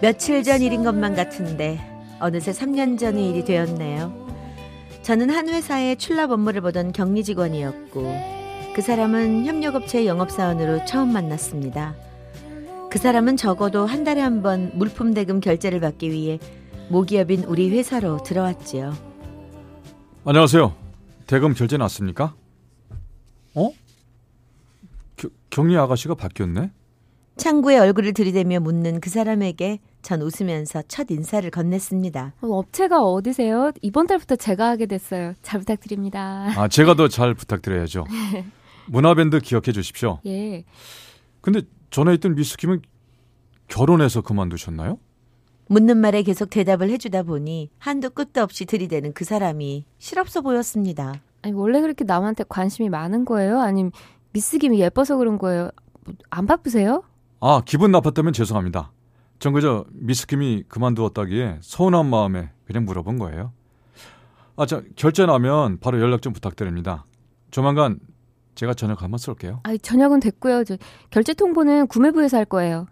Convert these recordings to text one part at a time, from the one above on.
며칠 전 일인 것만 같은데 어느새 3년 전의 일이 되었네요. 저는 한 회사의 출납 업무를 보던 격리 직원이었고 그 사람은 협력업체 영업사원으로 처음 만났습니다. 그 사람은 적어도 한 달에 한 번 물품 대금 결제를 받기 위해 모기업인 우리 회사로 들어왔지요. 안녕하세요. 대금 결제 났습니까? 어? 겨, 격리 아가씨가 바뀌었네? 창구에 얼굴을 들이대며 묻는 그 사람에게 전 웃으면서 첫 인사를 건넸습니다. 어, 업체가 어디세요? 이번 달부터 제가 하게 됐어요. 잘 부탁드립니다. 아, 제가 더 잘 부탁드려야죠. 문화밴드 기억해 주십시오. 예. 근데 전에 있던 미스 김은 결혼해서 그만두셨나요? 묻는 말에 계속 대답을 해주다 보니 한도 끝도 없이 들이대는 그 사람이 실없어 보였습니다. 아니, 원래 그렇게 남한테 관심이 많은 거예요? 아니면 미스 김이 예뻐서 그런 거예요? 뭐안 바쁘세요? 아, 기분 나빴다면 죄송합니다. 전 그저 미스 김이 그만두었다기에 서운한 마음에 그냥 물어본 거예요. 아, 저 결제 나면 바로 연락 좀 부탁드립니다. 조만간 제가 저녁 한번 쏠게요. 아니, 저녁은 됐고요. 저 결제 통보는 구매부에서 할 거예요.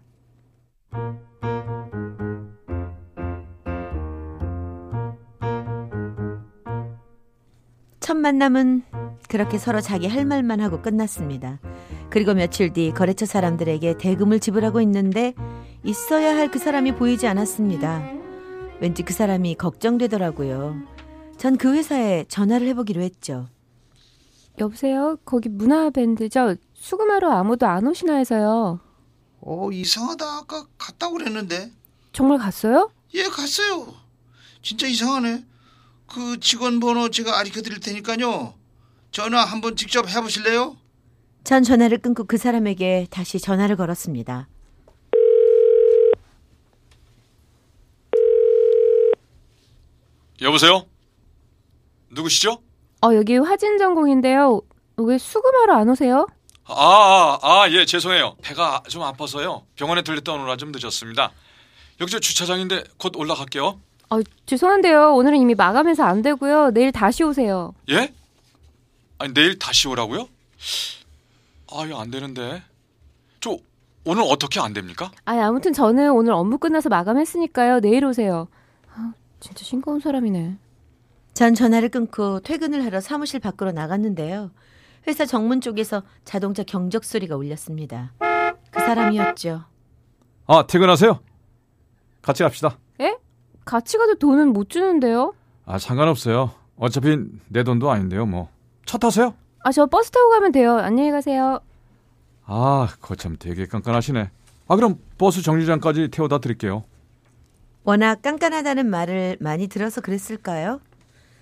첫 만남은 그렇게 서로 자기 할 말만 하고 끝났습니다. 그리고 며칠 뒤 거래처 사람들에게 대금을 지불하고 있는데 있어야 할 그 사람이 보이지 않았습니다. 왠지 그 사람이 걱정되더라고요. 전 그 회사에 전화를 해보기로 했죠. 여보세요? 거기 문화밴드죠? 수금하러 아무도 안 오시나 해서요. 어 이상하다 아까 갔다고 그랬는데 정말 갔어요? 예 갔어요 진짜 이상하네 그 직원 번호 제가 알려 드릴 테니까요 전화 한번 직접 해 보실래요? 전 전화를 끊고 그 사람에게 다시 전화를 걸었습니다. 여보세요? 누구시죠? 어, 여기 화진 전공인데요. 왜 수금하러 안 오세요? 아, 아, 아, 예, 죄송해요. 배가 좀 아파서요. 병원에 들렸다 오느라 좀 늦었습니다. 여기 저 주차장인데 곧 올라갈게요. 어, 죄송한데요. 오늘은 이미 마감해서 안 되고요. 내일 다시 오세요. 예? 아니, 내일 다시 오라고요? 아, 이거 안 되는데. 저 오늘 어떻게 안 됩니까? 아니, 아무튼 저는 오늘 업무 끝나서 마감했으니까요. 내일 오세요. 아, 진짜 싱거운 사람이네. 전 전화를 끊고 퇴근을 하러 사무실 밖으로 나갔는데요. 회사 정문 쪽에서 자동차 경적 소리가 울렸습니다. 그 사람이었죠. 아, 퇴근하세요. 같이 갑시다. 에? 같이 가도 돈은 못 주는데요? 아, 상관없어요. 어차피 내 돈도 아닌데요, 뭐. 차 타세요? 아, 저 버스 타고 가면 돼요. 안녕히 가세요. 아, 거참 되게 깐깐하시네. 아, 그럼 버스 정류장까지 태워다 드릴게요. 워낙 깐깐하다는 말을 많이 들어서 그랬을까요?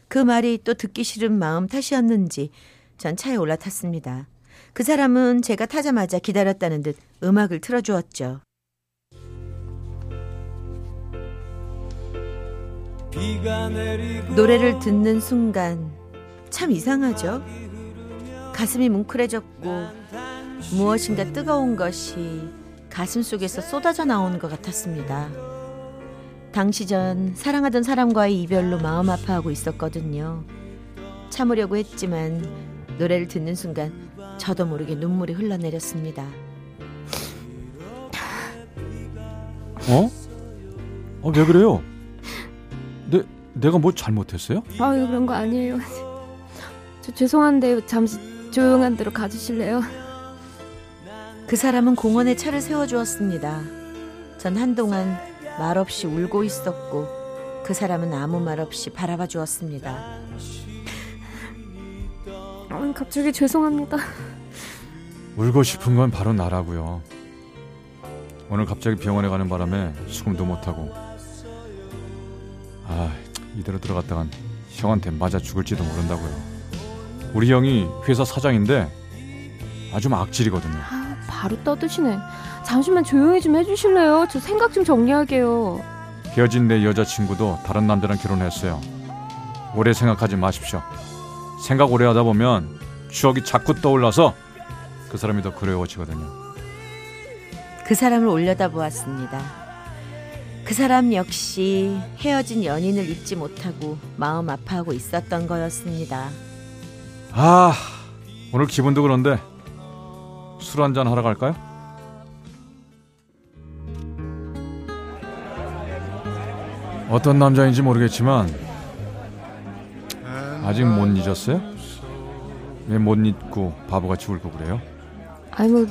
그 말이 또 듣기 싫은 마음 탓이었는지 전 차에 올라탔습니다. 그 사람은 제가 타자마자 기다렸다는 듯 음악을 틀어주었죠. 노래를 듣는 순간 참 이상하죠? 가슴이 뭉클해졌고 무엇인가 뜨거운 것이 가슴 속에서 쏟아져 나오는 것 같았습니다. 당시 전 사랑하던 사람과의 이별로 마음 아파하고 있었거든요. 참으려고 했지만 노래를 듣는 순간 저도 모르게 눈물이 흘러내렸습니다. 어? 어, 왜 그래요? 내, 내가 뭐 잘못했어요? 아유, 그런 거 아니에요. 저 죄송한데 잠시 조용한 데로 가주실래요? 그 사람은 공원에 차를 세워주었습니다. 전 한동안 말없이 울고 있었고 그 사람은 아무 말 없이 바라봐 주었습니다. 아, 갑자기 죄송합니다. 울고 싶은 건 바로 나라고요. 오늘 갑자기 병원에 가는 바람에 수금도 못하고 아 이대로 들어갔다간 형한테 맞아 죽을지도 모른다고요. 우리 형이 회사 사장인데 아주 악질이거든요. 아, 바로 떠드시네. 잠시만 조용히 좀 해주실래요? 저 생각 좀 정리하게요. 헤어진 내 여자친구도 다른 남자랑 결혼했어요. 오래 생각하지 마십시오. 생각 오래 하다 보면 추억이 자꾸 떠올라서 그 사람이 더 그리워지거든요. 그 사람을 올려다보았습니다. 그 사람 역시 헤어진 연인을 잊지 못하고 마음 아파하고 있었던 거였습니다. 아, 오늘 기분도 그런데 술 한잔 하러 갈까요? 어떤 남자인지 모르겠지만 아직 못 잊었어요? 왜 못 잊고 바보같이 울고 그래요? 아니 뭐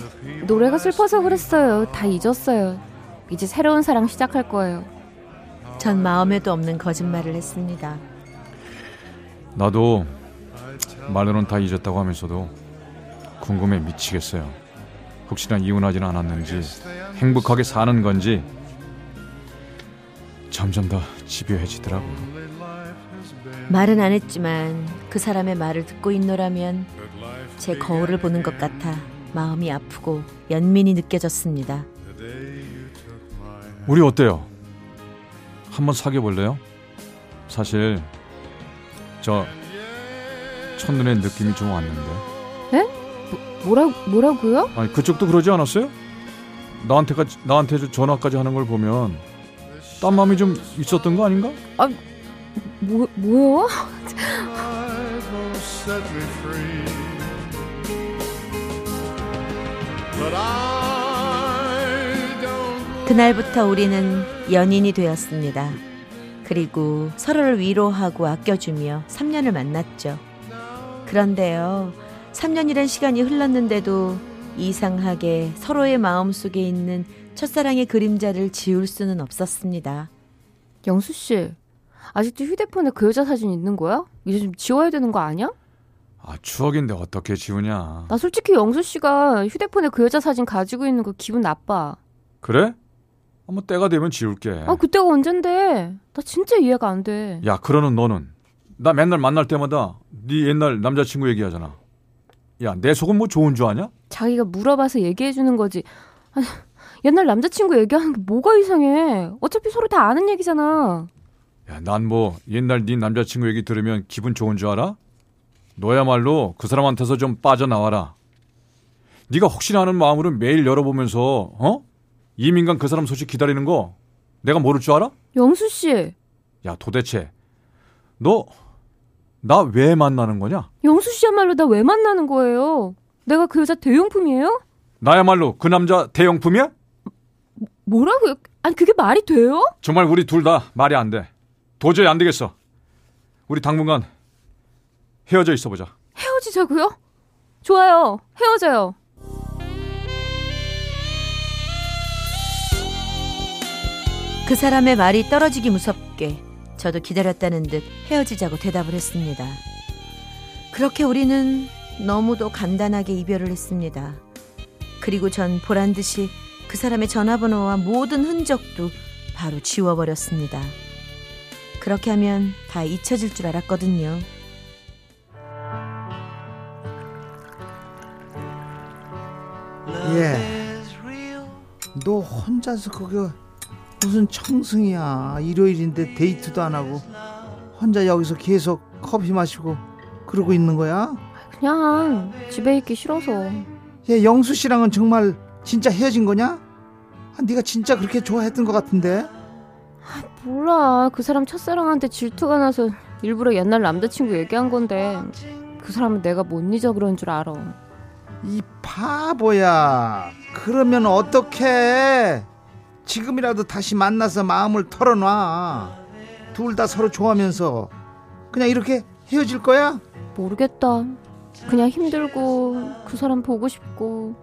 노래가 슬퍼서 그랬어요. 다 잊었어요. 이제 새로운 사랑 시작할 거예요. 전 마음에도 없는 거짓말을 했습니다. 나도 말로는 다 잊었다고 하면서도 궁금해 미치겠어요. 혹시나 이혼하지는 않았는지 행복하게 사는 건지 점점 더 집요해지더라고요. 말은 안 했지만 그 사람의 말을 듣고 있노라면 제 거울을 보는 것 같아 마음이 아프고 연민이 느껴졌습니다. 우리 어때요? 한번 사귀어 볼래요? 사실 저 첫눈에 느낌이 좀 왔는데. 뭐라 뭐라고요? 아니 그쪽도 그러지 않았어요? 나한테까지 나한테 저 전화까지 하는 걸 보면 딴 마음이 좀 있었던 거 아닌가? 뭐 뭐요? 그날부터 우리는 연인이 되었습니다. 그리고 서로를 위로하고 아껴주며 3년을 만났죠. 그런데요, 3년이란 시간이 흘렀는데도 이상하게 서로의 마음 속에 있는 첫사랑의 그림자를 지울 수는 없었습니다. 영수 씨 아직도 휴대폰에 그 여자 사진 있는 거야? 이제 좀 지워야 되는 거 아니야? 아 추억인데 어떻게 지우냐? 나 솔직히 영수 씨가 휴대폰에 그 여자 사진 가지고 있는 거 기분 나빠. 그래? 한번 때가 되면 지울게. 아 그때가 언젠데? 나 진짜 이해가 안 돼. 야 그러는 너는 나 맨날 만날 때마다 네 옛날 남자친구 얘기하잖아. 야 내 속은 뭐 좋은 줄 아냐? 자기가 물어봐서 얘기해 주는 거지. 아니, 옛날 남자친구 얘기하는 게 뭐가 이상해? 어차피 서로 다 아는 얘기잖아. 야 난 뭐 옛날 네 남자친구 얘기 들으면 기분 좋은 줄 알아? 너야말로 그 사람한테서 좀 빠져나와라. 네가 혹시나 하는 마음으로 매일 열어보면서 어? 이민간 그 사람 소식 기다리는 거 내가 모를 줄 알아? 영수 씨, 야 도대체 너 나 왜 만나는 거냐? 영수 씨야말로 나 왜 만나는 거예요? 내가 그 여자 대용품이에요? 나야말로 그 남자 대용품이야? 뭐라고요? 아니 그게 말이 돼요? 정말 우리 둘 다 말이 안 돼. 도저히 안 되겠어. 우리 당분간 헤어져 있어 보자. 헤어지자고요? 좋아요. 헤어져요. 그 사람의 말이 떨어지기 무섭게 저도 기다렸다는 듯 헤어지자고 대답을 했습니다. 그렇게 우리는 너무도 간단하게 이별을 했습니다. 그리고 전 보란 듯이 그 사람의 전화번호와 모든 흔적도 바로 지워버렸습니다. 그렇게 하면 다 잊혀질 줄 알았거든요. 예. 너 혼자서 그거 무슨 청승이야. 일요일인데 데이트도 안 하고 혼자 여기서 계속 커피 마시고 그러고 있는 거야? 그냥 집에 있기 싫어서. 얘 영수 씨랑은 정말 진짜 헤어진 거냐? 아, 네가 진짜 그렇게 좋아했던 것 같은데. 몰라. 그 사람 첫사랑한테 질투가 나서 일부러 옛날 남자친구 얘기한 건데 그 사람은 내가 못 잊어 그런 줄 알아. 이 바보야. 그러면 어떡해? 지금이라도 다시 만나서 마음을 털어놔. 둘 다 서로 좋아하면서 그냥 이렇게 헤어질 거야? 모르겠다. 그냥 힘들고 그 사람 보고 싶고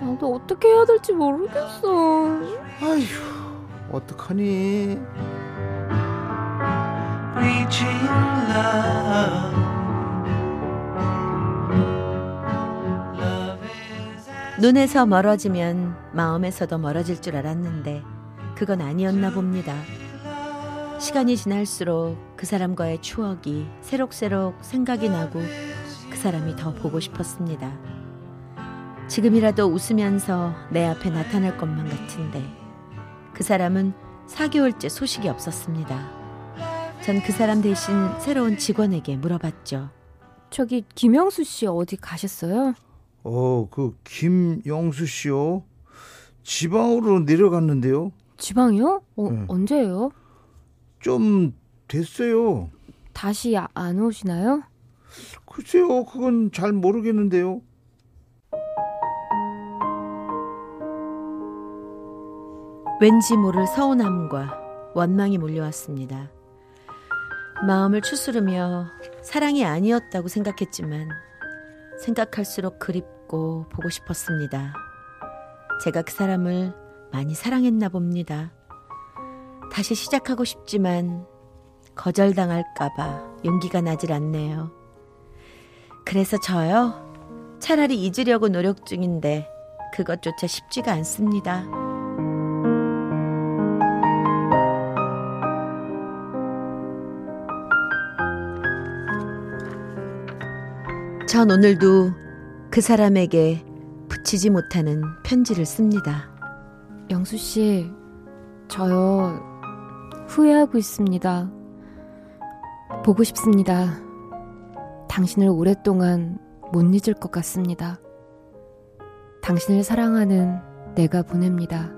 나도 어떻게 해야 될지 모르겠어. 아휴, 어떡하니? 눈에서 멀어지면 마음에서도 멀어질 줄 알았는데 그건 아니었나 봅니다. 시간이 지날수록 그 사람과의 추억이 새록새록 생각이 나고 그그 사람이 더 보고 싶었습니다. 지금이라도 웃으면서 내 앞에 나타날 것만 같은데 그 사람은 4개월째 소식이 없었습니다. 전 그 사람 대신 새로운 직원에게 물어봤죠. 저기 김영수 씨 어디 가셨어요? 어, 그 김영수 씨요. 지방으로 내려갔는데요. 지방이요? 어, 네. 언제요? 좀 됐어요. 다시 아- 안 오시나요? 글쎄요, 그건 잘 모르겠는데요. 왠지 모를 서운함과 원망이 몰려왔습니다. 마음을 추스르며 사랑이 아니었다고 생각했지만 생각할수록 그립고 보고 싶었습니다. 제가 그 사람을 많이 사랑했나 봅니다. 다시 시작하고 싶지만 거절당할까봐 용기가 나질 않네요. 그래서 저요? 차라리 잊으려고 노력 중인데 그것조차 쉽지가 않습니다. 전 오늘도 그 사람에게 붙이지 못하는 편지를 씁니다. 영수 씨, 저요 후회하고 있습니다. 보고 싶습니다. 당신을 오랫동안 못 잊을 것 같습니다. 당신을 사랑하는 내가 보냅니다.